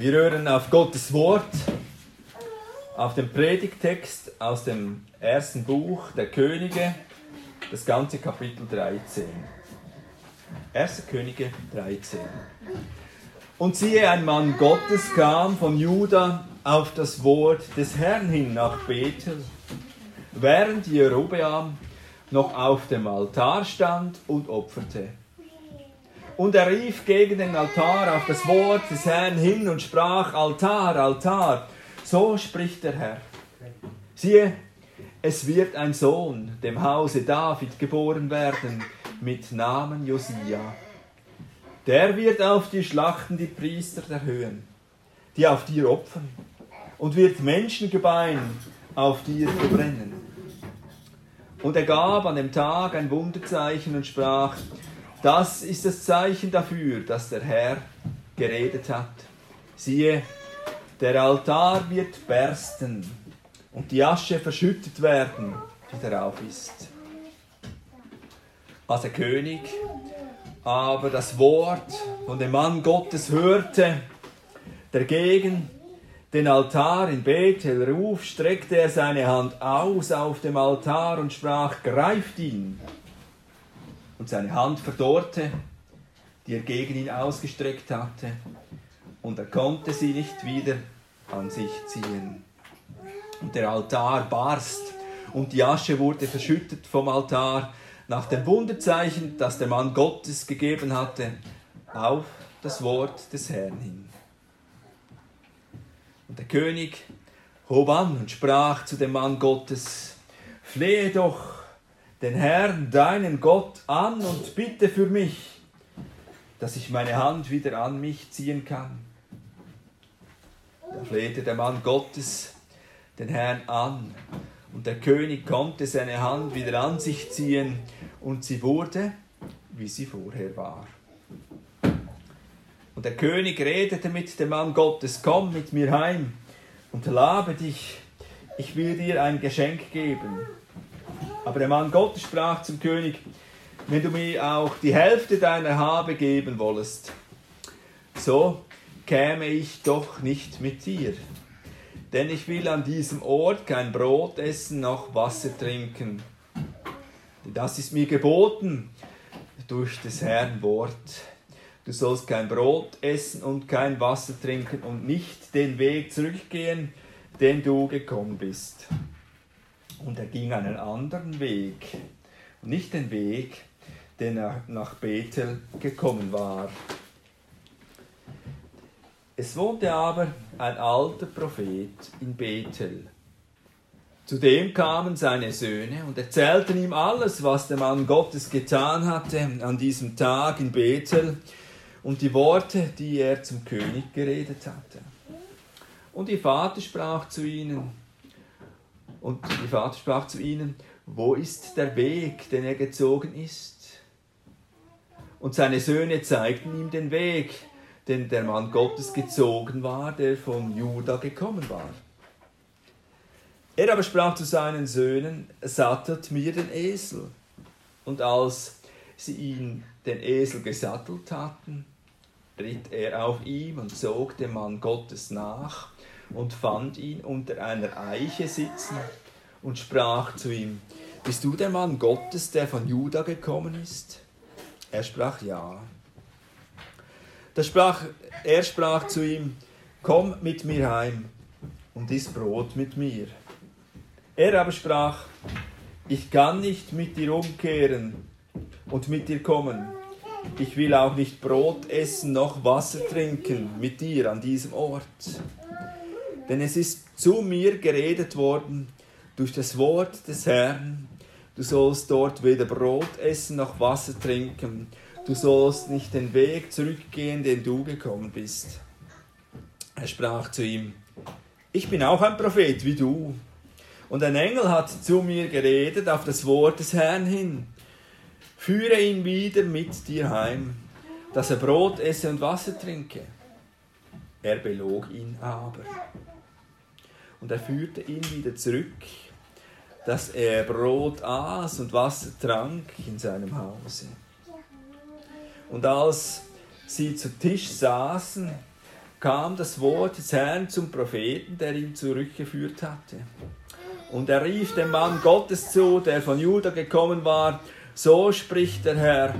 Wir hören auf Gottes Wort, auf den Predigtext aus dem ersten Buch der Könige, das ganze Kapitel 13. 1. Könige 13. Und siehe, ein Mann Gottes kam von Juda auf das Wort des Herrn hin nach Bethel, während Jerobeam noch auf dem Altar stand und opferte. Und er rief gegen den Altar auf das Wort des Herrn hin und sprach, Altar, Altar, so spricht der Herr. Siehe, es wird ein Sohn dem Hause David geboren werden mit Namen Josia. Der wird auf die Schlachten die Priester erhöhen, die auf dir opfern, und wird Menschengebein auf dir verbrennen. Und er gab an dem Tag ein Wunderzeichen und sprach, das ist das Zeichen dafür, dass der Herr geredet hat. Siehe, der Altar wird bersten und die Asche verschüttet werden, die darauf ist. Als der König aber das Wort von dem Mann Gottes hörte, der gegen den Altar in Bethel ruf, streckte er seine Hand aus auf dem Altar und sprach, greift ihn und seine Hand verdorrte, die er gegen ihn ausgestreckt hatte, und er konnte sie nicht wieder an sich ziehen. Und der Altar barst, und die Asche wurde verschüttet vom Altar, nach dem Wunderzeichen, das der Mann Gottes gegeben hatte, auf das Wort des Herrn hin. Und der König hob an und sprach zu dem Mann Gottes, flehe doch den Herrn, deinen Gott, an und bitte für mich, dass ich meine Hand wieder an mich ziehen kann. Da flehte der Mann Gottes den Herrn an, und der König konnte seine Hand wieder an sich ziehen, und sie wurde, wie sie vorher war. Und der König redete mit dem Mann Gottes, komm mit mir heim und labe dich, ich will dir ein Geschenk geben. Aber der Mann Gottes sprach zum König, wenn du mir auch die Hälfte deiner Habe geben wollest, so käme ich doch nicht mit dir. Denn ich will an diesem Ort kein Brot essen noch Wasser trinken. Das ist mir geboten durch des Herrn Wort. Du sollst kein Brot essen und kein Wasser trinken und nicht den Weg zurückgehen, den du gekommen bist. Und er ging einen anderen Weg, nicht den Weg, den er nach Bethel gekommen war. Es wohnte aber ein alter Prophet in Bethel. Zu dem kamen seine Söhne und erzählten ihm alles, was der Mann Gottes getan hatte an diesem Tag in Bethel und die Worte, die er zum König geredet hatte. Und ihr Vater sprach zu ihnen, und ihr Vater sprach zu ihnen, wo ist der Weg, den er gezogen ist? Und seine Söhne zeigten ihm den Weg, den der Mann Gottes gezogen war, der von Juda gekommen war. Er aber sprach zu seinen Söhnen, sattelt mir den Esel. Und als sie ihn den Esel gesattelt hatten, ritt er auf ihm und zog dem Mann Gottes nach und fand ihn unter einer Eiche sitzen und sprach zu ihm, Bist du der Mann Gottes, der von Juda gekommen ist? Er sprach ja. Da sprach, er sprach zu ihm, Komm mit mir heim und iss Brot mit mir. Er aber sprach, Ich kann nicht mit dir umkehren und mit dir kommen. Ich will auch nicht Brot essen noch Wasser trinken mit dir an diesem Ort denn es ist zu mir geredet worden durch das Wort des Herrn. Du sollst dort weder Brot essen noch Wasser trinken. Du sollst nicht den Weg zurückgehen, den du gekommen bist. Er sprach zu ihm, ich bin auch ein Prophet wie du. Und ein Engel hat zu mir geredet auf das Wort des Herrn hin. Führe ihn wieder mit dir heim, dass er Brot esse und Wasser trinke. Er belog ihn aber und er führte ihn wieder zurück, dass er Brot aß und Wasser trank in seinem Hause. Und als sie zu Tisch saßen, kam das Wort des Herrn zum Propheten, der ihn zurückgeführt hatte. Und er rief dem Mann Gottes zu, der von Juda gekommen war, so spricht der Herr,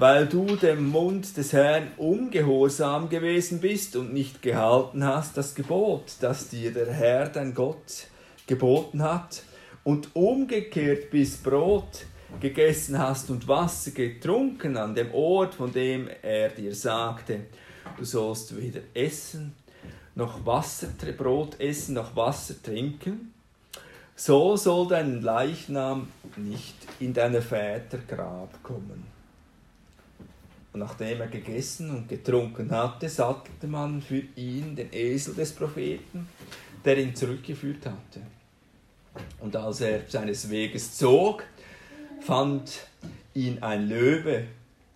weil du dem Mund des Herrn ungehorsam gewesen bist und nicht gehalten hast das Gebot, das dir der Herr, dein Gott, geboten hat, und umgekehrt bist Brot gegessen hast und Wasser getrunken an dem Ort, von dem er dir sagte, du sollst weder essen, noch Wasser, Brot essen, noch Wasser trinken, so soll dein Leichnam nicht in deine Väter Grab kommen. Und nachdem er gegessen und getrunken hatte, sattelte man für ihn den Esel des Propheten, der ihn zurückgeführt hatte. Und als er seines Weges zog, fand ihn ein Löwe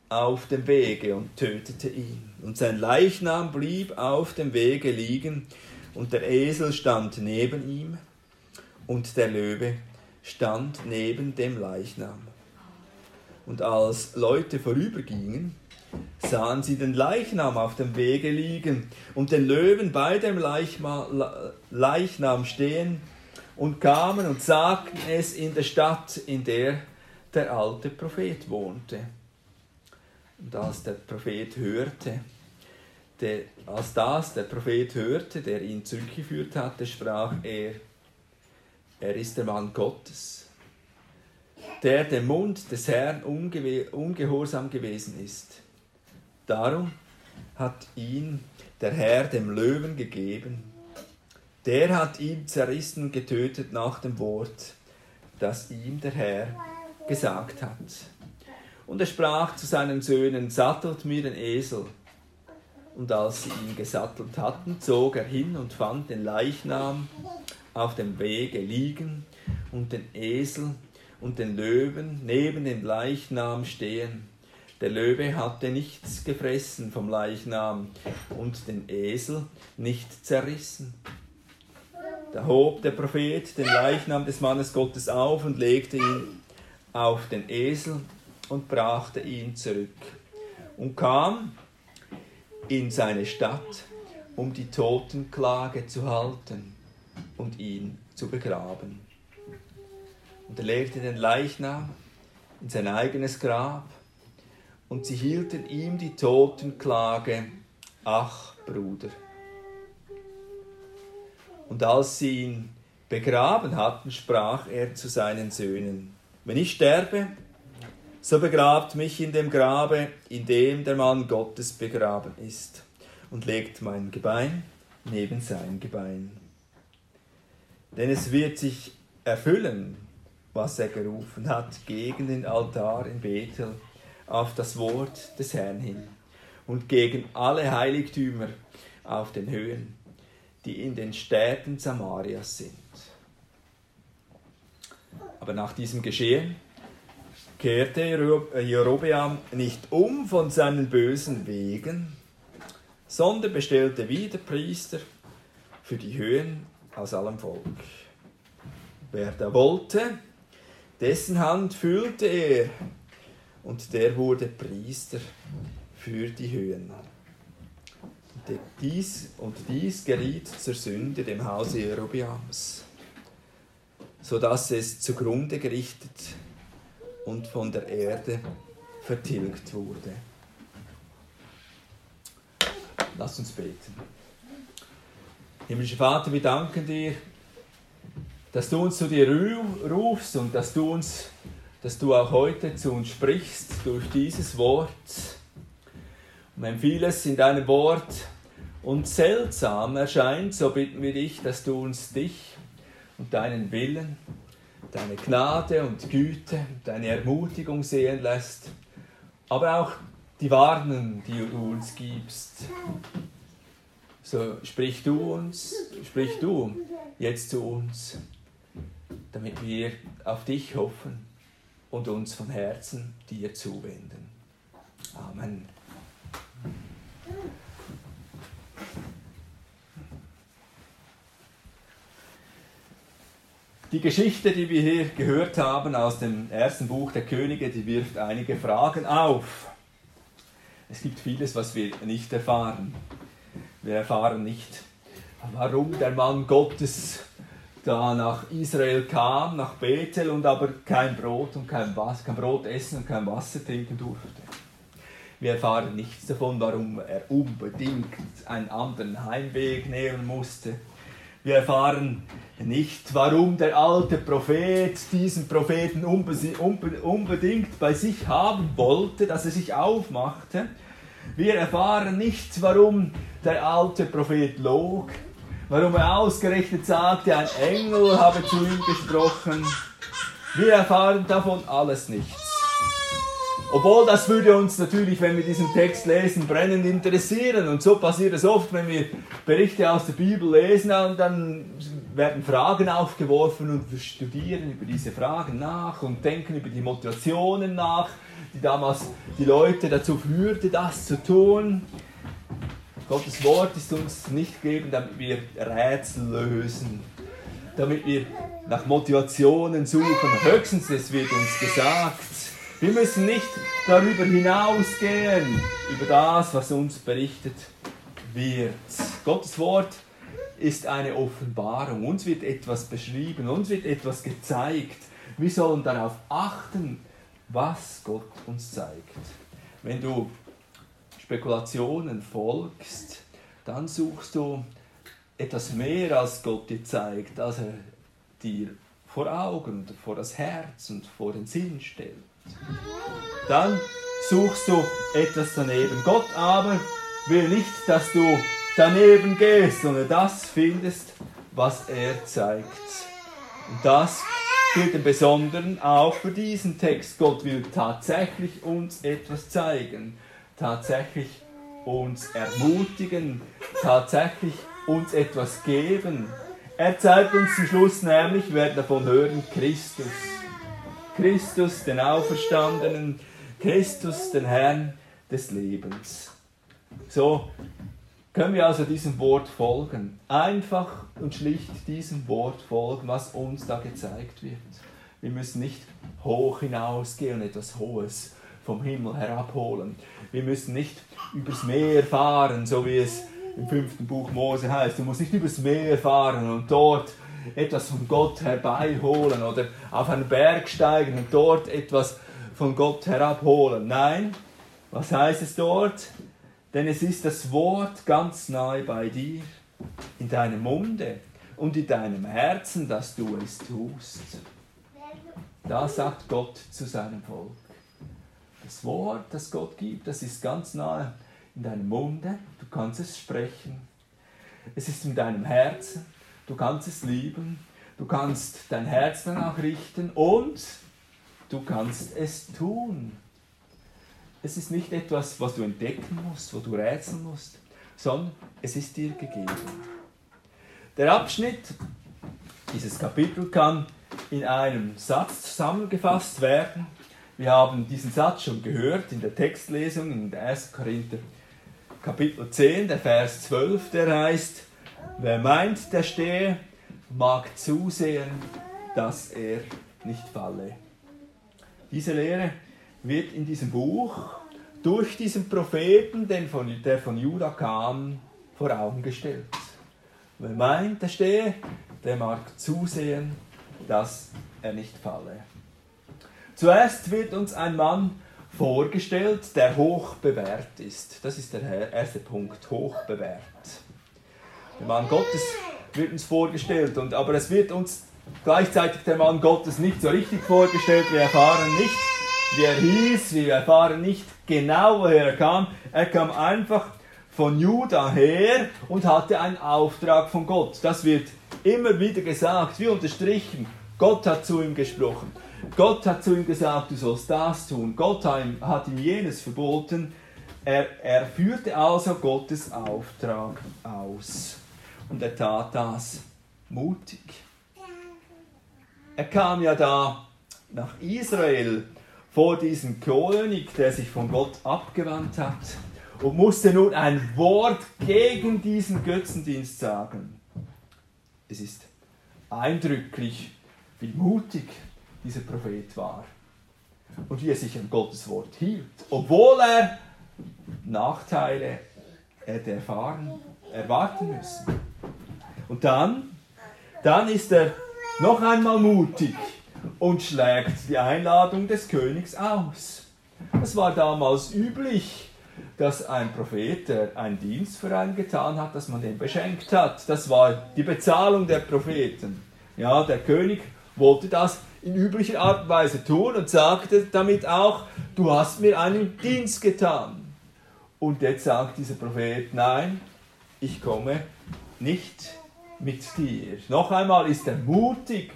auf dem Wege und tötete ihn. Und sein Leichnam blieb auf dem Wege liegen, und der Esel stand neben ihm, und der Löwe stand neben dem Leichnam. Und als Leute vorübergingen, sahen sie den Leichnam auf dem Wege liegen und den Löwen bei dem Leichnam stehen und kamen und sagten es in der Stadt, in der der alte Prophet wohnte. Und als der Prophet hörte, der, als das der Prophet hörte, der ihn zurückgeführt hatte, sprach er, er ist der Mann Gottes, der dem Mund des Herrn unge ungehorsam gewesen ist. Darum hat ihn der Herr dem Löwen gegeben. Der hat ihn zerrissen und getötet nach dem Wort, das ihm der Herr gesagt hat. Und er sprach zu seinen Söhnen, sattelt mir den Esel. Und als sie ihn gesattelt hatten, zog er hin und fand den Leichnam auf dem Wege liegen und den Esel und den Löwen neben dem Leichnam stehen. Der Löwe hatte nichts gefressen vom Leichnam und den Esel nicht zerrissen. Da hob der Prophet den Leichnam des Mannes Gottes auf und legte ihn auf den Esel und brachte ihn zurück und kam in seine Stadt, um die Totenklage zu halten und ihn zu begraben. Und er legte den Leichnam in sein eigenes Grab und sie hielten ihm die Totenklage, ach Bruder. Und als sie ihn begraben hatten, sprach er zu seinen Söhnen, wenn ich sterbe, so begrabt mich in dem Grabe, in dem der Mann Gottes begraben ist, und legt mein Gebein neben sein Gebein. Denn es wird sich erfüllen, was er gerufen hat gegen den Altar in Bethel auf das Wort des Herrn hin und gegen alle Heiligtümer auf den Höhen, die in den Städten Samarias sind. Aber nach diesem Geschehen kehrte Jerobeam nicht um von seinen bösen Wegen, sondern bestellte wieder Priester für die Höhen aus allem Volk. Wer da wollte, dessen Hand füllte er, und der wurde Priester für die Höhen. Und dies, und dies geriet zur Sünde dem Hause Jerobeams sodass es zugrunde gerichtet und von der Erde vertilgt wurde. Lass uns beten. Himmlischer Vater, wir danken dir, dass du uns zu dir rufst und dass du uns, dass du auch heute zu uns sprichst durch dieses Wort. Und wenn vieles in deinem Wort uns seltsam erscheint, so bitten wir dich, dass du uns dich und deinen Willen, deine Gnade und Güte, deine Ermutigung sehen lässt, aber auch die Warnung, die du uns gibst. So sprich du uns, sprich du jetzt zu uns, damit wir auf dich hoffen und uns von Herzen dir zuwenden. Amen. Die Geschichte, die wir hier gehört haben aus dem ersten Buch der Könige, die wirft einige Fragen auf. Es gibt vieles, was wir nicht erfahren. Wir erfahren nicht, warum der Mann Gottes da nach Israel kam, nach Bethel und aber kein Brot und kein Wasser, kein Brot essen und kein Wasser trinken durfte. Wir erfahren nichts davon, warum er unbedingt einen anderen Heimweg nehmen musste. Wir erfahren nicht, warum der alte Prophet diesen Propheten unbedingt bei sich haben wollte, dass er sich aufmachte. Wir erfahren nicht, warum der alte Prophet log, warum er ausgerechnet sagte, ein Engel habe zu ihm gesprochen. Wir erfahren davon alles nichts. Obwohl das würde uns natürlich, wenn wir diesen Text lesen, brennend interessieren. Und so passiert es oft, wenn wir Berichte aus der Bibel lesen, dann werden Fragen aufgeworfen und wir studieren über diese Fragen nach und denken über die Motivationen nach, die damals die Leute dazu führte, das zu tun. Gottes Wort ist uns nicht gegeben, damit wir Rätsel lösen, damit wir nach Motivationen suchen. Höchstens, es wird uns gesagt, wir müssen nicht darüber hinausgehen, über das, was uns berichtet wird. Gottes Wort ist eine Offenbarung. Uns wird etwas beschrieben, uns wird etwas gezeigt. Wir sollen darauf achten, was Gott uns zeigt. Wenn du Spekulationen folgst, dann suchst du etwas mehr, als Gott dir zeigt, als er dir vor Augen, vor das Herz und vor den Sinn stellt. Dann suchst du etwas daneben. Gott aber will nicht, dass du daneben gehst, sondern das findest, was er zeigt. Und das gilt im Besonderen auch für diesen Text. Gott will tatsächlich uns etwas zeigen, tatsächlich uns ermutigen, tatsächlich uns etwas geben. Er zeigt uns zum Schluss nämlich, wir werden davon hören, Christus. Christus, den Auferstandenen, Christus, den Herrn des Lebens. So können wir also diesem Wort folgen. Einfach und schlicht diesem Wort folgen, was uns da gezeigt wird. Wir müssen nicht hoch hinausgehen und etwas Hohes vom Himmel herabholen. Wir müssen nicht übers Meer fahren, so wie es im fünften Buch Mose heißt. Du musst nicht übers Meer fahren und dort etwas von Gott herbeiholen oder auf einen Berg steigen und dort etwas von Gott herabholen. Nein, was heißt es dort? Denn es ist das Wort ganz nahe bei dir, in deinem Munde und in deinem Herzen, dass du es tust. Da sagt Gott zu seinem Volk. Das Wort, das Gott gibt, das ist ganz nahe in deinem Munde, du kannst es sprechen. Es ist in deinem Herzen, du kannst es lieben, du kannst dein Herz danach richten und du kannst es tun. Es ist nicht etwas, was du entdecken musst, wo du rätseln musst, sondern es ist dir gegeben. Der Abschnitt, dieses Kapitel kann in einem Satz zusammengefasst werden. Wir haben diesen Satz schon gehört in der Textlesung in der 1. Korinther Kapitel 10, der Vers 12, der heißt, Wer meint, der stehe, mag zusehen, dass er nicht falle. Diese Lehre wird in diesem Buch durch diesen Propheten, der von Juda kam, vor Augen gestellt. Wer meint, der stehe, der mag zusehen, dass er nicht falle. Zuerst wird uns ein Mann vorgestellt, der hoch bewährt ist. Das ist der erste Punkt, hoch bewährt. Der Mann Gottes wird uns vorgestellt, und, aber es wird uns gleichzeitig der Mann Gottes nicht so richtig vorgestellt. Wir erfahren nicht, wie er hieß, wir erfahren nicht genau, woher er kam. Er kam einfach von Juda her und hatte einen Auftrag von Gott. Das wird immer wieder gesagt, wie unterstrichen. Gott hat zu ihm gesprochen. Gott hat zu ihm gesagt, du sollst das tun. Gott hat ihm jenes verboten. Er, er führte also Gottes Auftrag aus. Und er tat das mutig. Er kam ja da nach Israel vor diesem König, der sich von Gott abgewandt hat und musste nun ein Wort gegen diesen Götzendienst sagen. Es ist eindrücklich, wie mutig dieser Prophet war und wie er sich an Gottes Wort hielt, obwohl er Nachteile hätte erfahren, erwarten müssen. Und dann, dann ist er noch einmal mutig und schlägt die Einladung des Königs aus. Es war damals üblich, dass ein Prophet, der einen Dienst für einen getan hat, dass man den beschenkt hat. Das war die Bezahlung der Propheten. Ja, der König wollte das in üblicher Art und Weise tun und sagte damit auch, du hast mir einen Dienst getan. Und jetzt sagt dieser Prophet, nein, ich komme nicht mit dir. Noch einmal ist er mutig,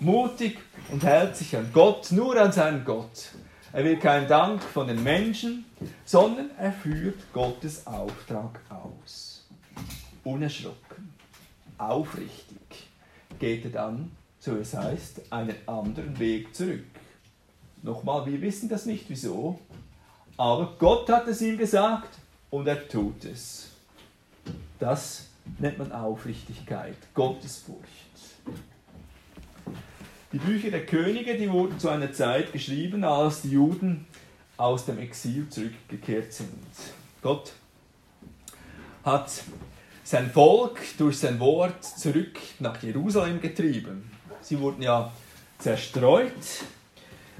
mutig und hält sich an Gott, nur an seinen Gott. Er will keinen Dank von den Menschen, sondern er führt Gottes Auftrag aus. Unerschrocken, aufrichtig geht er dann, so es heißt, einen anderen Weg zurück. Nochmal, wir wissen das nicht wieso, aber Gott hat es ihm gesagt und er tut es. Das nennt man Aufrichtigkeit, Gottesfurcht. Die Bücher der Könige, die wurden zu einer Zeit geschrieben, als die Juden aus dem Exil zurückgekehrt sind. Gott hat sein Volk durch sein Wort zurück nach Jerusalem getrieben. Sie wurden ja zerstreut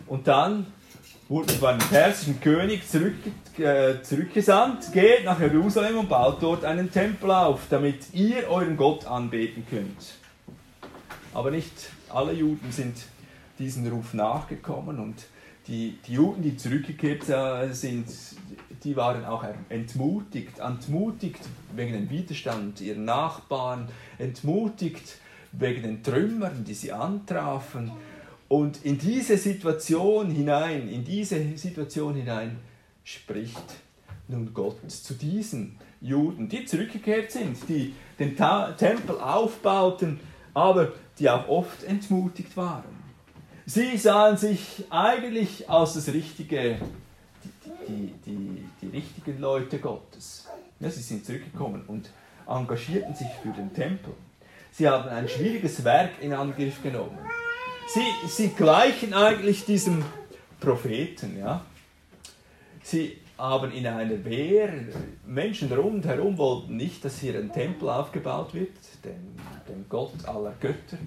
und dann wurden sie beim persischen König zurück, äh, zurückgesandt, geht nach Jerusalem und baut dort einen Tempel auf, damit ihr euren Gott anbeten könnt. Aber nicht alle Juden sind diesem Ruf nachgekommen und die, die Juden, die zurückgekehrt äh, sind, die waren auch entmutigt, entmutigt wegen dem Widerstand ihrer Nachbarn, entmutigt wegen den Trümmern, die sie antrafen. Und in diese Situation hinein, in diese Situation hinein spricht nun Gott zu diesen Juden, die zurückgekehrt sind, die den Ta Tempel aufbauten, aber die auch oft entmutigt waren. Sie sahen sich eigentlich als das richtige, die, die, die, die richtigen Leute Gottes. Ja, sie sind zurückgekommen und engagierten sich für den Tempel. Sie haben ein schwieriges Werk in Angriff genommen. Sie, sie gleichen eigentlich diesem Propheten. Ja? Sie haben in einer Wehr, Menschen rundherum wollten nicht, dass hier ein Tempel aufgebaut wird, dem, dem Gott aller Götter,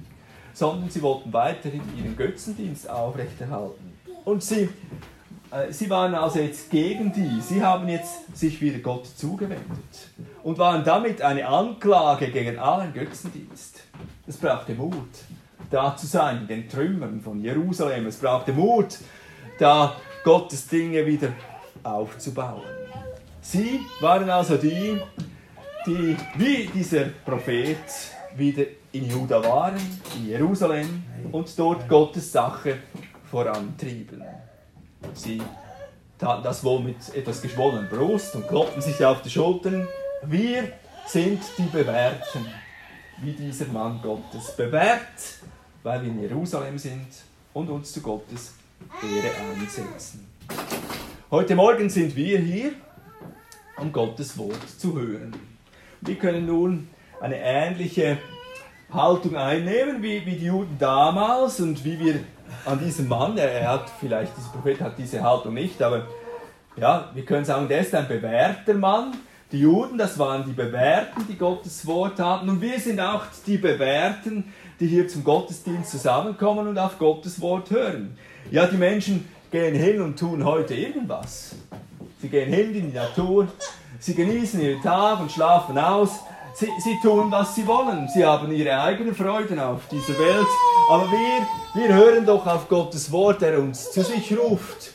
sondern sie wollten weiterhin ihren Götzendienst aufrechterhalten. Und sie, sie waren also jetzt gegen die, sie haben jetzt sich wieder Gott zugewendet und waren damit eine Anklage gegen allen Götzendienst. Es brauchte Mut, da zu sein, in den Trümmern von Jerusalem. Es brauchte Mut, da Gottes Dinge wieder aufzubauen. Sie waren also die, die wie dieser Prophet wieder in Juda waren, in Jerusalem und dort Gottes Sache vorantrieben. Sie taten das wohl mit etwas geschwollener Brust und klopften sich auf die Schultern. Wir sind die Bewährten, wie dieser Mann Gottes. Bewährt, weil wir in Jerusalem sind und uns zu Gottes Ehre einsetzen. Heute Morgen sind wir hier, um Gottes Wort zu hören. Wir können nun eine ähnliche Haltung einnehmen wie, wie die Juden damals und wie wir an diesem Mann, er, hat vielleicht, dieser Prophet hat diese Haltung nicht, aber ja, wir können sagen, der ist ein bewährter Mann. Die Juden, das waren die Bewährten, die Gottes Wort hatten. Und wir sind auch die Bewährten, die hier zum Gottesdienst zusammenkommen und auf Gottes Wort hören. Ja, die Menschen gehen hin und tun heute irgendwas. Sie gehen hin in die Natur, sie genießen ihren Tag und schlafen aus. Sie, sie tun, was sie wollen. Sie haben ihre eigenen Freuden auf dieser Welt. Aber wir, wir hören doch auf Gottes Wort, der uns zu sich ruft,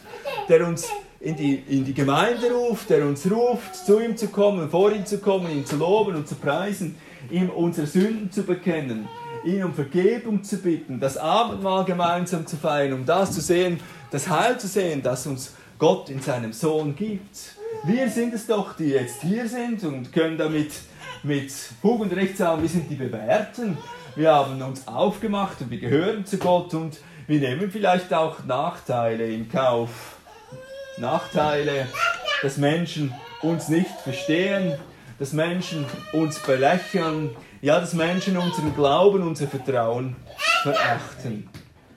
der uns in die, in die Gemeinde ruft, der uns ruft, zu ihm zu kommen, vor ihm zu kommen, ihn zu loben und zu preisen, ihm unsere Sünden zu bekennen, ihn um Vergebung zu bitten, das Abendmahl gemeinsam zu feiern, um das zu sehen, das Heil zu sehen, das uns Gott in seinem Sohn gibt. Wir sind es doch, die jetzt hier sind und können damit mit Fug und Recht wir sind die Bewährten. Wir haben uns aufgemacht und wir gehören zu Gott und wir nehmen vielleicht auch Nachteile in Kauf. Nachteile, dass Menschen uns nicht verstehen, dass Menschen uns belächeln, ja, dass Menschen unseren Glauben, unser Vertrauen verachten.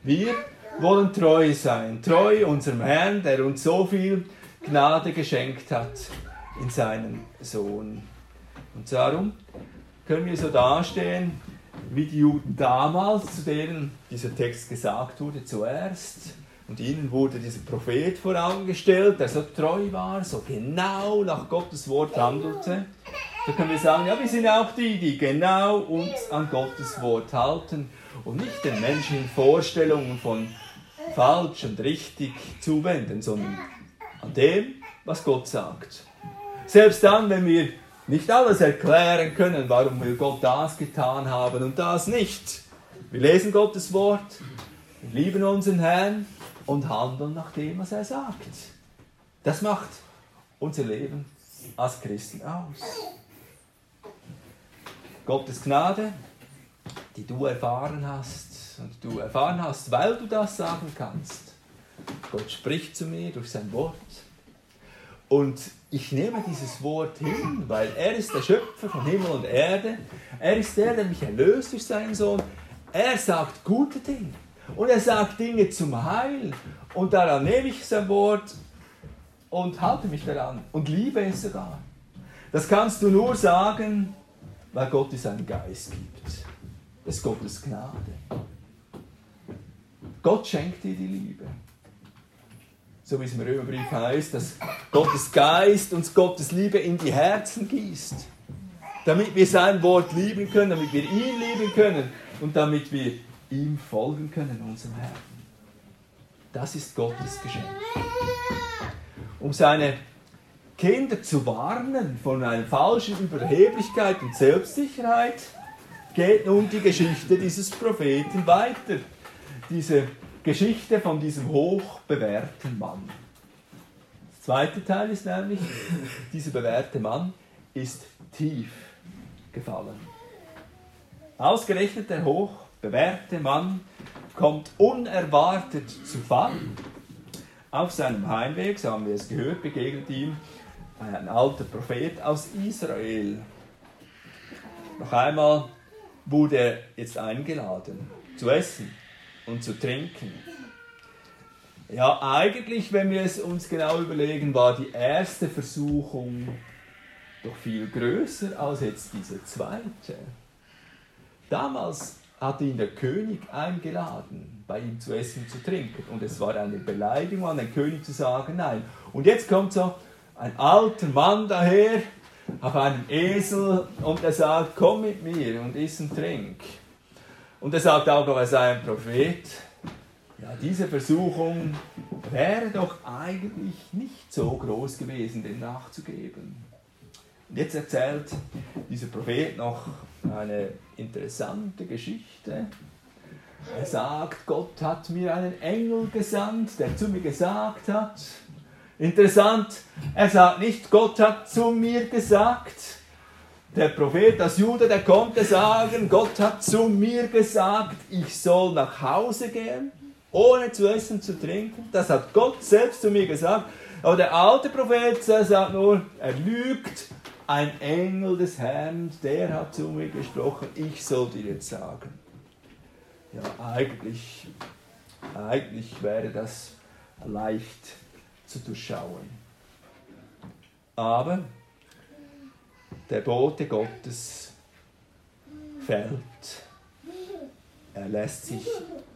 Wir wollen treu sein, treu unserem Herrn, der uns so viel Gnade geschenkt hat. in seinen Sohn. Und darum können wir so dastehen, wie die Juden damals, zu denen dieser Text gesagt wurde, zuerst. Und ihnen wurde dieser Prophet vor Augen gestellt, der so treu war, so genau nach Gottes Wort handelte. Da können wir sagen, ja, wir sind auch die, die genau uns an Gottes Wort halten und nicht den menschlichen Vorstellungen von falsch und richtig zuwenden, sondern an dem, was Gott sagt. Selbst dann, wenn wir nicht alles erklären können, warum wir Gott das getan haben und das nicht. Wir lesen Gottes Wort, wir lieben unseren Herrn und handeln nach dem, was er sagt. Das macht unser Leben als Christen aus. Gottes Gnade, die du erfahren hast und du erfahren hast, weil du das sagen kannst. Gott spricht zu mir durch sein Wort und ich nehme dieses Wort hin, weil er ist der Schöpfer von Himmel und Erde. Er ist der, der mich erlöst durch seinen Sohn. Er sagt gute Dinge. Und er sagt Dinge zum Heil. Und daran nehme ich sein Wort und halte mich daran und liebe es sogar. Das kannst du nur sagen, weil Gott dir seinen Geist gibt. Das ist Gottes Gnade. Gott schenkt dir die Liebe so wie es im Römerbrief heißt, dass Gottes Geist uns Gottes Liebe in die Herzen gießt. Damit wir sein Wort lieben können, damit wir ihn lieben können und damit wir ihm folgen können, unserem Herrn. Das ist Gottes Geschenk. Um seine Kinder zu warnen von einer falschen Überheblichkeit und Selbstsicherheit, geht nun die Geschichte dieses Propheten weiter. Diese Geschichte von diesem hochbewährten Mann. Der zweite Teil ist nämlich, dieser bewährte Mann ist tief gefallen. Ausgerechnet der hochbewährte Mann kommt unerwartet zu Fall. Auf seinem Heimweg, so haben wir es gehört, begegnet ihm ein alter Prophet aus Israel. Noch einmal wurde er jetzt eingeladen zu essen und zu trinken. Ja, eigentlich, wenn wir es uns genau überlegen, war die erste Versuchung doch viel größer als jetzt diese zweite. Damals hatte ihn der König eingeladen, bei ihm zu essen und zu trinken. Und es war eine Beleidigung an den König zu sagen, nein. Und jetzt kommt so ein alter Mann daher auf einem Esel und er sagt, komm mit mir und iss und trink. Und er sagt auch er sei ein Prophet. Ja, diese Versuchung wäre doch eigentlich nicht so groß gewesen, dem nachzugeben. Und jetzt erzählt dieser Prophet noch eine interessante Geschichte. Er sagt, Gott hat mir einen Engel gesandt, der zu mir gesagt hat. Interessant, er sagt nicht, Gott hat zu mir gesagt, der Prophet, das Jude, der konnte sagen, Gott hat zu mir gesagt, ich soll nach Hause gehen, ohne zu essen, zu trinken. Das hat Gott selbst zu mir gesagt. Aber der alte Prophet der sagt nur, er lügt. Ein Engel des Herrn, der hat zu mir gesprochen, ich soll dir jetzt sagen. Ja, eigentlich, eigentlich wäre das leicht zu durchschauen. Aber der Bote Gottes fällt. Er lässt sich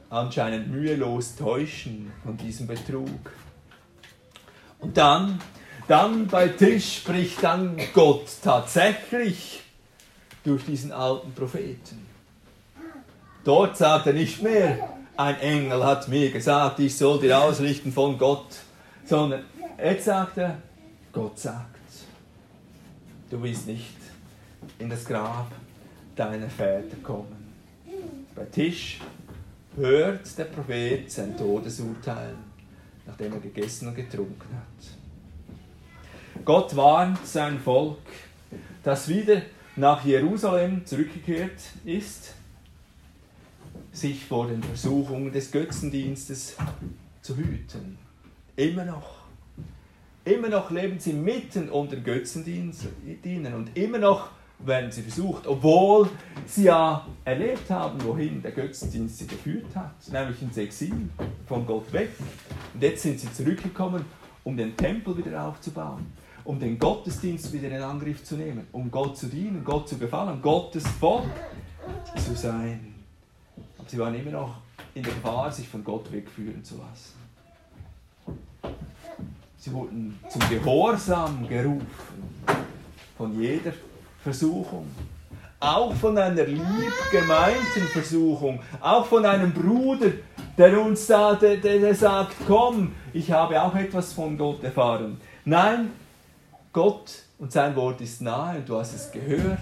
anscheinend mühelos täuschen von diesem Betrug. Und dann, dann bei Tisch spricht dann Gott tatsächlich durch diesen alten Propheten. Dort sagt er nicht mehr, ein Engel hat mir gesagt, ich soll dir ausrichten von Gott, sondern jetzt sagt er, Gott sagt du willst nicht in das Grab deiner Väter kommen. Bei Tisch hört der Prophet sein Todesurteil, nachdem er gegessen und getrunken hat. Gott warnt sein Volk, das wieder nach Jerusalem zurückgekehrt ist, sich vor den Versuchungen des Götzendienstes zu hüten. Immer noch. Immer noch leben sie mitten unter Götzendienen und immer noch werden sie versucht, obwohl sie ja erlebt haben, wohin der Götzendienst sie geführt hat, nämlich ins Exil, von Gott weg. Und jetzt sind sie zurückgekommen, um den Tempel wieder aufzubauen. um den Gottesdienst wieder in Angriff zu nehmen, um Gott zu dienen, Gott zu gefallen, Gottes Volk zu sein. Aber sie waren immer noch in der Gefahr, sich von Gott wegführen zu lassen. Sie wurden zum Gehorsam gerufen von jeder Versuchung. Auch von einer lieb gemeinten Versuchung. Auch von einem Bruder, der uns da, der, der sagt, komm, ich habe auch etwas von Gott erfahren. Nein, Gott und sein Wort ist nahe du hast es gehört.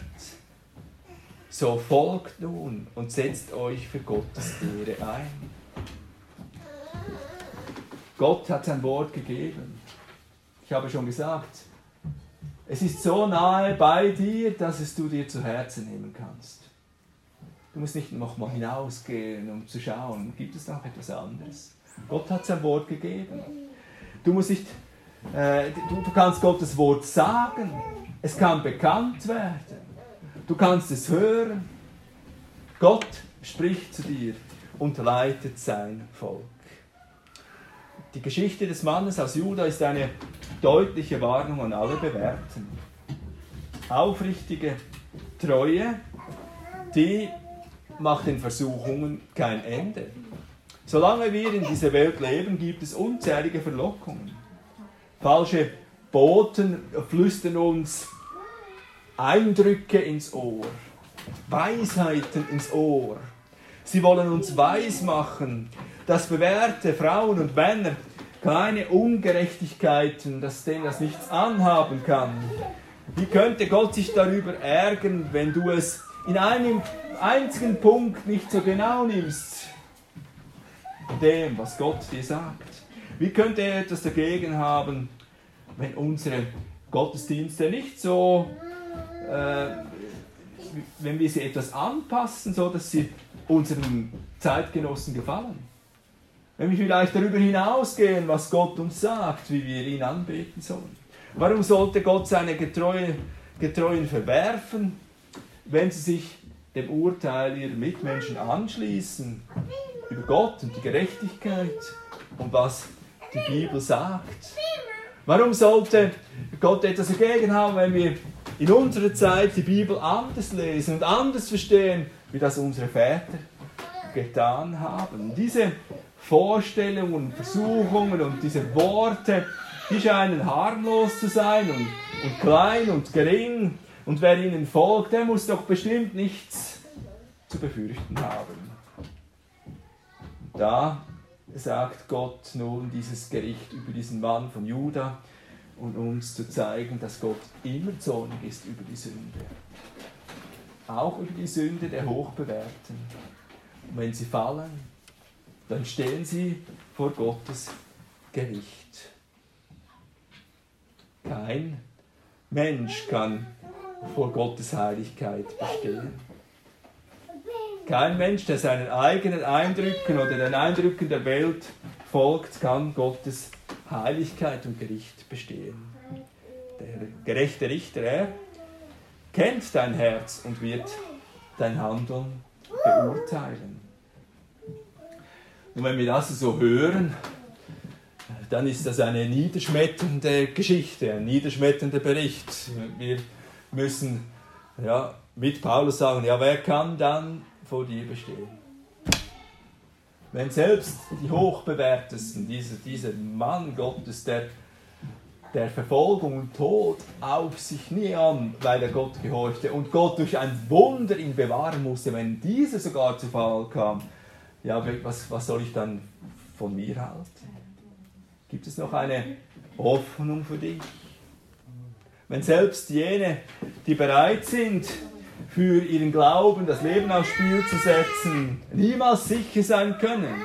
So folgt nun und setzt euch für Gottes Ehre ein. Gott hat sein Wort gegeben. Ich habe schon gesagt, es ist so nahe bei dir, dass es du dir zu Herzen nehmen kannst. Du musst nicht noch mal hinausgehen, um zu schauen, gibt es noch etwas anderes? Gott hat sein Wort gegeben. Du musst nicht, äh, du, du kannst Gottes Wort sagen. Es kann bekannt werden. Du kannst es hören. Gott spricht zu dir und leitet sein Volk. Die Geschichte des Mannes aus Juda ist eine deutliche Warnung an alle Bewährten. Aufrichtige Treue, die macht den Versuchungen kein Ende. Solange wir in dieser Welt leben, gibt es unzählige Verlockungen. Falsche Boten flüstern uns Eindrücke ins Ohr, Weisheiten ins Ohr. Sie wollen uns weismachen, dass bewährte Frauen und Männer keine Ungerechtigkeiten, dass denen das nichts anhaben kann. Wie könnte Gott sich darüber ärgern, wenn du es in einem einzigen Punkt nicht so genau nimmst? Dem, was Gott dir sagt. Wie könnte er etwas dagegen haben, wenn unsere Gottesdienste nicht so, äh, wenn wir sie etwas anpassen, so dass sie unseren Zeitgenossen gefallen? Wenn wir vielleicht darüber hinausgehen, was Gott uns sagt, wie wir ihn anbeten sollen. Warum sollte Gott seine Getreuen, Getreuen verwerfen, wenn sie sich dem Urteil ihrer Mitmenschen anschließen über Gott und die Gerechtigkeit und was die Bibel sagt? Warum sollte Gott etwas dagegen haben, wenn wir in unserer Zeit die Bibel anders lesen und anders verstehen, wie das unsere Väter getan haben? Diese Vorstellungen, Versuchungen und diese Worte, die scheinen harmlos zu sein und, und klein und gering. Und wer ihnen folgt, der muss doch bestimmt nichts zu befürchten haben. Da sagt Gott nun dieses Gericht über diesen Mann von Juda und uns zu zeigen, dass Gott immer zornig ist über die Sünde. Auch über die Sünde der Hochbewährten. Und wenn sie fallen, dann stehen sie vor Gottes Gericht. Kein Mensch kann vor Gottes Heiligkeit bestehen. Kein Mensch, der seinen eigenen Eindrücken oder den Eindrücken der Welt folgt, kann Gottes Heiligkeit und Gericht bestehen. Der gerechte Richter, er kennt dein Herz und wird dein Handeln beurteilen. Und wenn wir das so hören, dann ist das eine niederschmetternde Geschichte, ein niederschmetternder Bericht. Wir müssen ja, mit Paulus sagen, ja, wer kann dann vor dir bestehen? Wenn selbst die Hochbewährtesten, dieser, dieser Mann Gottes, der, der Verfolgung und Tod auf sich nie an, weil er Gott gehorchte und Gott durch ein Wunder ihn bewahren musste, wenn dieser sogar zu Fall kam, ja, was, was soll ich dann von mir halten? Gibt es noch eine Hoffnung für dich? Wenn selbst jene, die bereit sind, für ihren Glauben das Leben aufs Spiel zu setzen, niemals sicher sein können,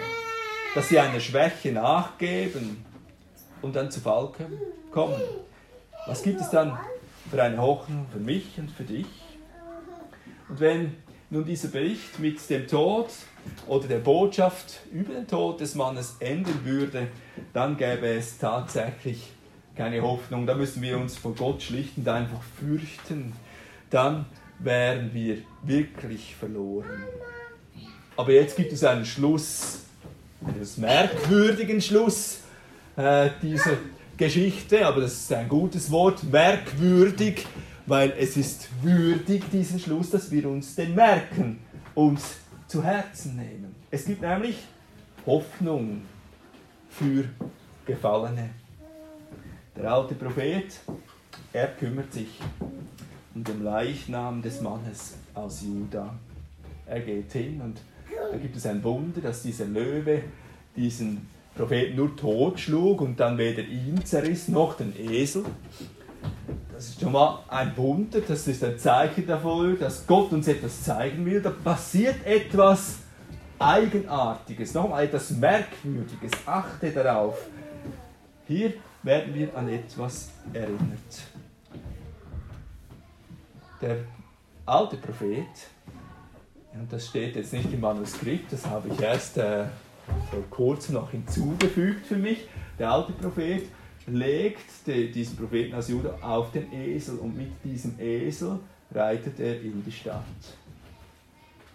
dass sie einer Schwäche nachgeben und dann zu Fall kommen. Was gibt es dann für eine Hoffnung für mich und für dich? Und wenn nun dieser Bericht mit dem Tod oder der Botschaft über den Tod des Mannes enden würde, dann gäbe es tatsächlich keine Hoffnung. Da müssen wir uns vor Gott schlicht und einfach fürchten. Dann wären wir wirklich verloren. Aber jetzt gibt es einen Schluss, einen merkwürdigen Schluss äh, dieser Geschichte, aber das ist ein gutes Wort, merkwürdig, weil es ist würdig, diesen Schluss, dass wir uns den merken, uns zu Herzen nehmen. Es gibt nämlich Hoffnung für Gefallene. Der alte Prophet, er kümmert sich um den Leichnam des Mannes aus Juda. Er geht hin und da gibt es ein Wunder, dass dieser Löwe diesen Propheten nur totschlug und dann weder ihn zerriss noch den Esel. Das ist schon mal ein Wunder, das ist ein Zeichen dafür, dass Gott uns etwas zeigen will. Da passiert etwas Eigenartiges, nochmal etwas Merkwürdiges. Achte darauf. Hier werden wir an etwas erinnert. Der alte Prophet, und das steht jetzt nicht im Manuskript, das habe ich erst äh, vor kurzem noch hinzugefügt für mich. Der alte Prophet legt die, diesen Propheten aus Juda auf den Esel und mit diesem Esel reitet er in die Stadt.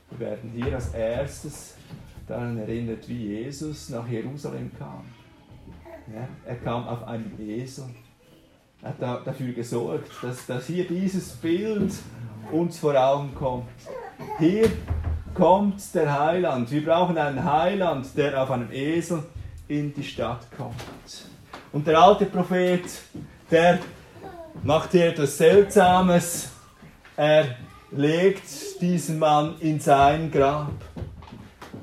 Wir werden hier als erstes daran erinnert, wie Jesus nach Jerusalem kam. Ja, er kam auf einem Esel. Er hat dafür gesorgt, dass, dass hier dieses Bild uns vor Augen kommt. Hier kommt der Heiland. Wir brauchen einen Heiland, der auf einem Esel in die Stadt kommt. Und der alte Prophet, der macht hier etwas Seltsames. Er legt diesen Mann in sein Grab.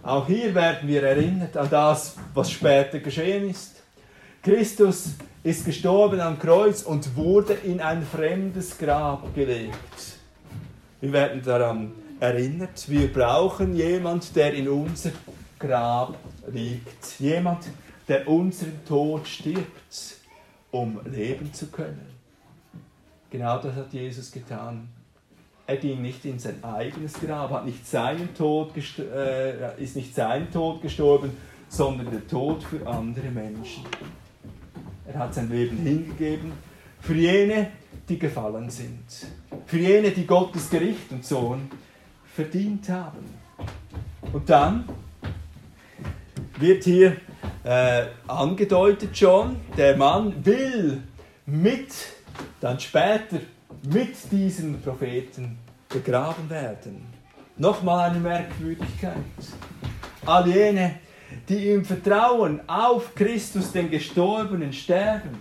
Auch hier werden wir erinnert an das, was später geschehen ist. Christus ist gestorben am Kreuz und wurde in ein fremdes Grab gelegt. Wir werden daran erinnert, wir brauchen jemand, der in unser Grab liegt. Jemand, der unseren Tod stirbt, um leben zu können. Genau das hat Jesus getan. Er ging nicht in sein eigenes Grab, hat nicht seinen Tod äh, ist nicht sein Tod gestorben, sondern der Tod für andere Menschen. Er hat sein Leben hingegeben für jene, die gefallen sind, für jene, die Gottes Gericht und Sohn verdient haben. Und dann wird hier äh, angedeutet schon, der Mann will mit, dann später mit diesen Propheten begraben werden. Nochmal eine Merkwürdigkeit. All jene, die im Vertrauen auf Christus, den Gestorbenen, sterben,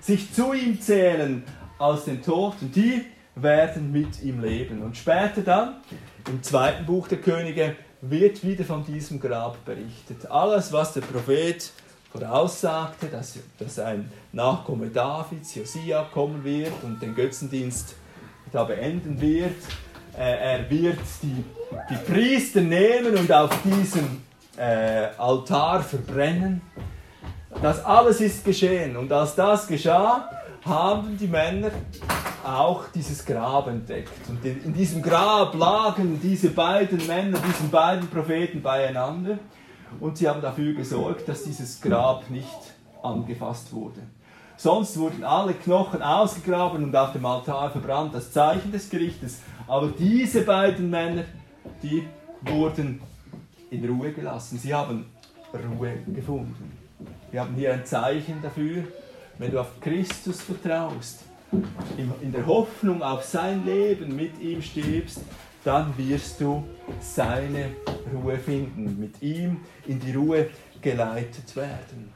sich zu ihm zählen als den Toten, die werden mit ihm leben. Und später dann, im zweiten Buch der Könige, wird wieder von diesem Grab berichtet. Alles, was der Prophet voraussagte, dass, dass ein Nachkomme Davids, Josia, kommen wird und den Götzendienst da beenden wird. Äh, er wird die, die Priester nehmen und auf diesem äh, Altar verbrennen. Das alles ist geschehen. Und als das geschah, haben die Männer auch dieses Grab entdeckt. Und in diesem Grab lagen diese beiden Männer, diese beiden Propheten beieinander. Und sie haben dafür gesorgt, dass dieses Grab nicht angefasst wurde. Sonst wurden alle Knochen ausgegraben und auf dem Altar verbrannt, das Zeichen des Gerichtes. Aber diese beiden Männer, die wurden in Ruhe gelassen. Sie haben Ruhe gefunden. Wir haben hier ein Zeichen dafür, wenn du auf Christus vertraust, in der Hoffnung auf sein Leben mit ihm stirbst, dann wirst du seine Ruhe finden, mit ihm in die Ruhe geleitet werden.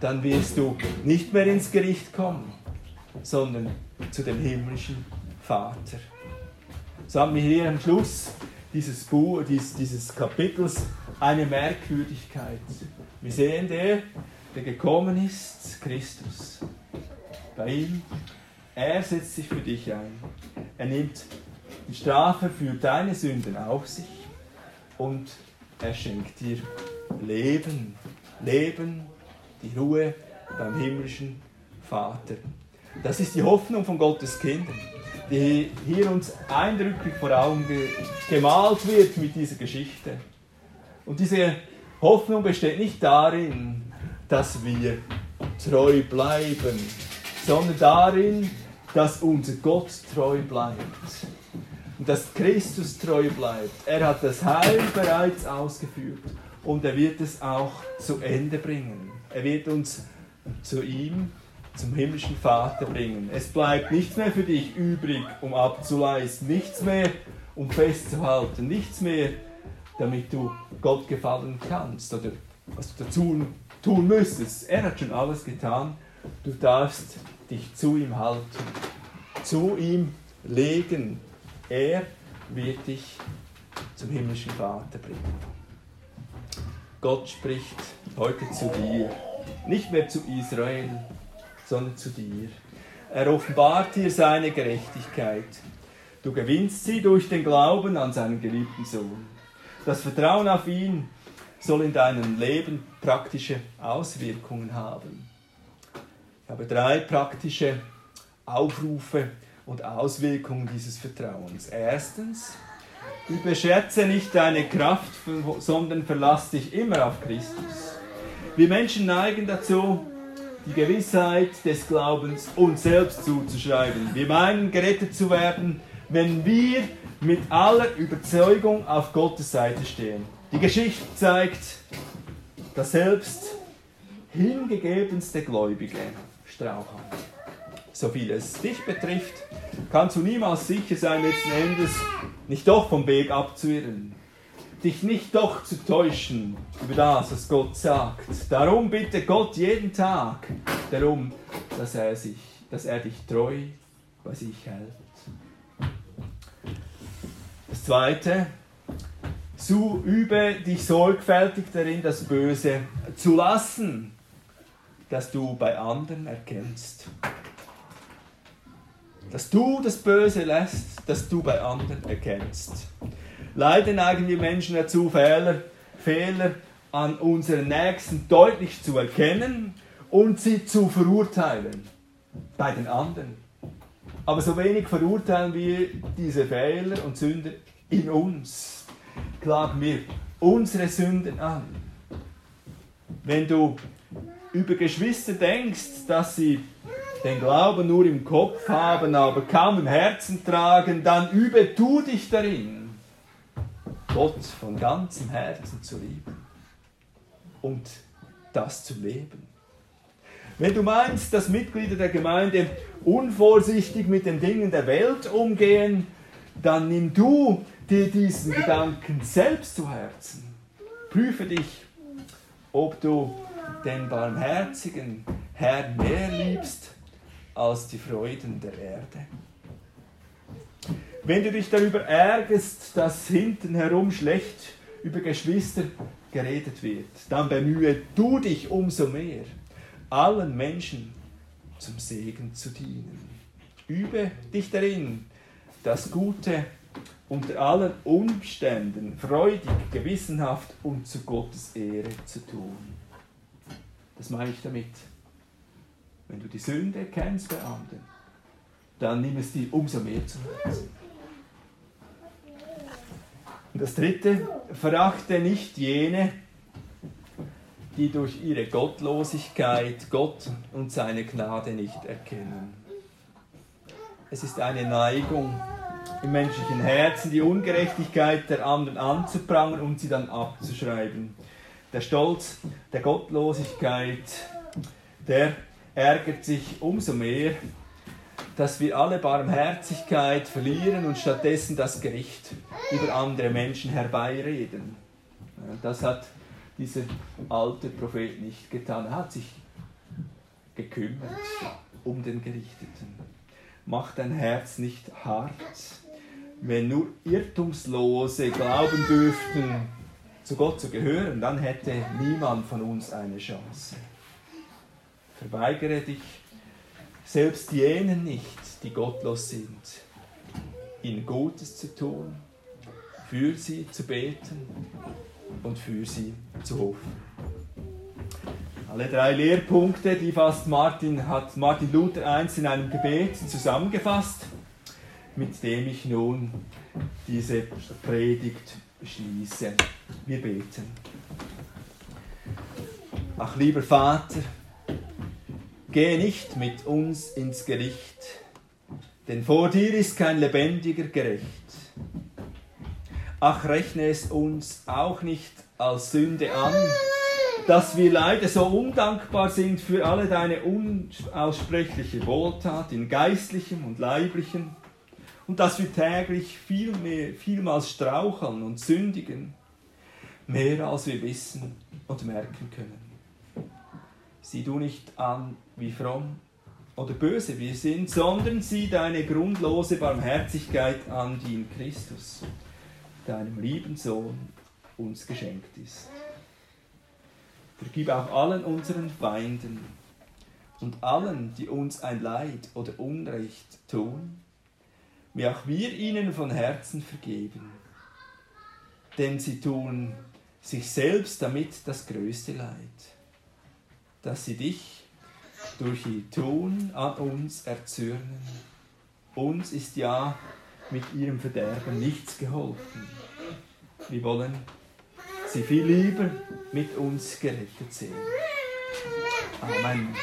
Dann wirst du nicht mehr ins Gericht kommen, sondern zu dem himmlischen Vater. So haben wir hier am Schluss dieses, Buch, dieses, dieses Kapitels eine Merkwürdigkeit. Wir sehen der, der gekommen ist, Christus. Bei ihm, er setzt sich für dich ein. Er nimmt die Strafe für deine Sünden auf sich und er schenkt dir Leben. Leben, die Ruhe beim himmlischen Vater. Das ist die Hoffnung von Gottes Kindern, die hier uns eindrücklich vor Augen gemalt wird mit dieser Geschichte. Und diese Hoffnung besteht nicht darin, dass wir treu bleiben, sondern darin, dass unser Gott treu bleibt und dass Christus treu bleibt. Er hat das Heil bereits ausgeführt und er wird es auch zu Ende bringen. Er wird uns zu ihm, zum himmlischen Vater bringen. Es bleibt nichts mehr für dich übrig, um abzuleisten, nichts mehr, um festzuhalten, nichts mehr, damit du Gott gefallen kannst oder was du dazu tun müsstest. Er hat schon alles getan. Du darfst dich zu ihm halten, zu ihm legen. Er wird dich zum himmlischen Vater bringen. Gott spricht heute zu dir, nicht mehr zu Israel, sondern zu dir. Er offenbart dir seine Gerechtigkeit. Du gewinnst sie durch den Glauben an seinen geliebten Sohn. Das Vertrauen auf ihn soll in deinem Leben praktische Auswirkungen haben. Ich habe drei praktische Aufrufe und Auswirkungen dieses Vertrauens. Erstens, überschätze nicht deine Kraft, sondern verlass dich immer auf Christus. Wir Menschen neigen dazu, die Gewissheit des Glaubens uns selbst zuzuschreiben. Wir meinen, gerettet zu werden, wenn wir mit aller Überzeugung auf Gottes Seite stehen. Die Geschichte zeigt, dass selbst hingegebenste Gläubige straucheln. So viel es dich betrifft, kannst du niemals sicher sein, letzten Endes nicht doch vom Weg abzuirren. Dich nicht doch zu täuschen über das, was Gott sagt. Darum bitte Gott jeden Tag darum, dass er, sich, dass er dich treu bei sich hält. Das Zweite, so übe dich sorgfältig darin, das Böse zu lassen, das du bei anderen erkennst. Dass du das Böse lässt, das du bei anderen erkennst. Leider neigen wir Menschen dazu, Fehler, Fehler an unseren Nächsten deutlich zu erkennen und sie zu verurteilen bei den anderen. Aber so wenig verurteilen wir diese Fehler und Sünden in uns. Klagen wir unsere Sünden an. Wenn du über Geschwister denkst, dass sie den Glauben nur im Kopf haben, aber kaum im Herzen tragen, dann übe du dich darin, Gott von ganzem Herzen zu lieben und das zu leben. Wenn du meinst, dass Mitglieder der Gemeinde unvorsichtig mit den Dingen der Welt umgehen, dann nimm du dir diesen Gedanken selbst zu Herzen. Prüfe dich, ob du den barmherzigen Herrn mehr liebst als die Freuden der Erde. Wenn du dich darüber ärgerst, dass hinten herum schlecht über Geschwister geredet wird, dann bemühe du dich umso mehr, allen Menschen zum Segen zu dienen. Übe dich darin, das Gute unter allen Umständen freudig, gewissenhaft und zu Gottes Ehre zu tun. Das meine ich damit. Wenn du die Sünde kennst bei anderen, dann nimm es dir umso mehr zu Herzen. Und das dritte, verachte nicht jene, die durch ihre Gottlosigkeit Gott und seine Gnade nicht erkennen. Es ist eine Neigung im menschlichen Herzen, die Ungerechtigkeit der anderen anzuprangern und sie dann abzuschreiben. Der Stolz der Gottlosigkeit, der ärgert sich umso mehr, dass wir alle Barmherzigkeit verlieren und stattdessen das Gericht über andere Menschen herbeireden. Das hat dieser alte Prophet nicht getan. Er hat sich gekümmert um den Gerichteten. Mach dein Herz nicht hart. Wenn nur Irrtumslose glauben dürften, zu Gott zu gehören, dann hätte niemand von uns eine Chance. Verweigere dich selbst jenen nicht, die gottlos sind, ihnen Gutes zu tun, für sie zu beten und für sie zu hoffen. Alle drei Lehrpunkte, die fast Martin, hat Martin Luther einst in einem Gebet zusammengefasst, mit dem ich nun diese Predigt schließe. Wir beten. Ach lieber Vater, Gehe nicht mit uns ins Gericht, denn vor dir ist kein lebendiger gerecht. Ach, rechne es uns auch nicht als Sünde an, dass wir leider so undankbar sind für alle deine unaussprechliche Wohltat in geistlichem und leiblichem und dass wir täglich viel mehr, vielmals straucheln und sündigen, mehr als wir wissen und merken können. Sieh du nicht an, wie fromm oder böse wir sind, sondern sieh deine grundlose Barmherzigkeit an, die in Christus, deinem lieben Sohn, uns geschenkt ist. Vergib auch allen unseren Feinden und allen, die uns ein Leid oder Unrecht tun, wie auch wir ihnen von Herzen vergeben. Denn sie tun sich selbst damit das größte Leid, dass sie dich durch ihr Tun an uns erzürnen. Uns ist ja mit ihrem Verderben nichts geholfen. Wir wollen sie viel lieber mit uns gerettet sehen. Amen.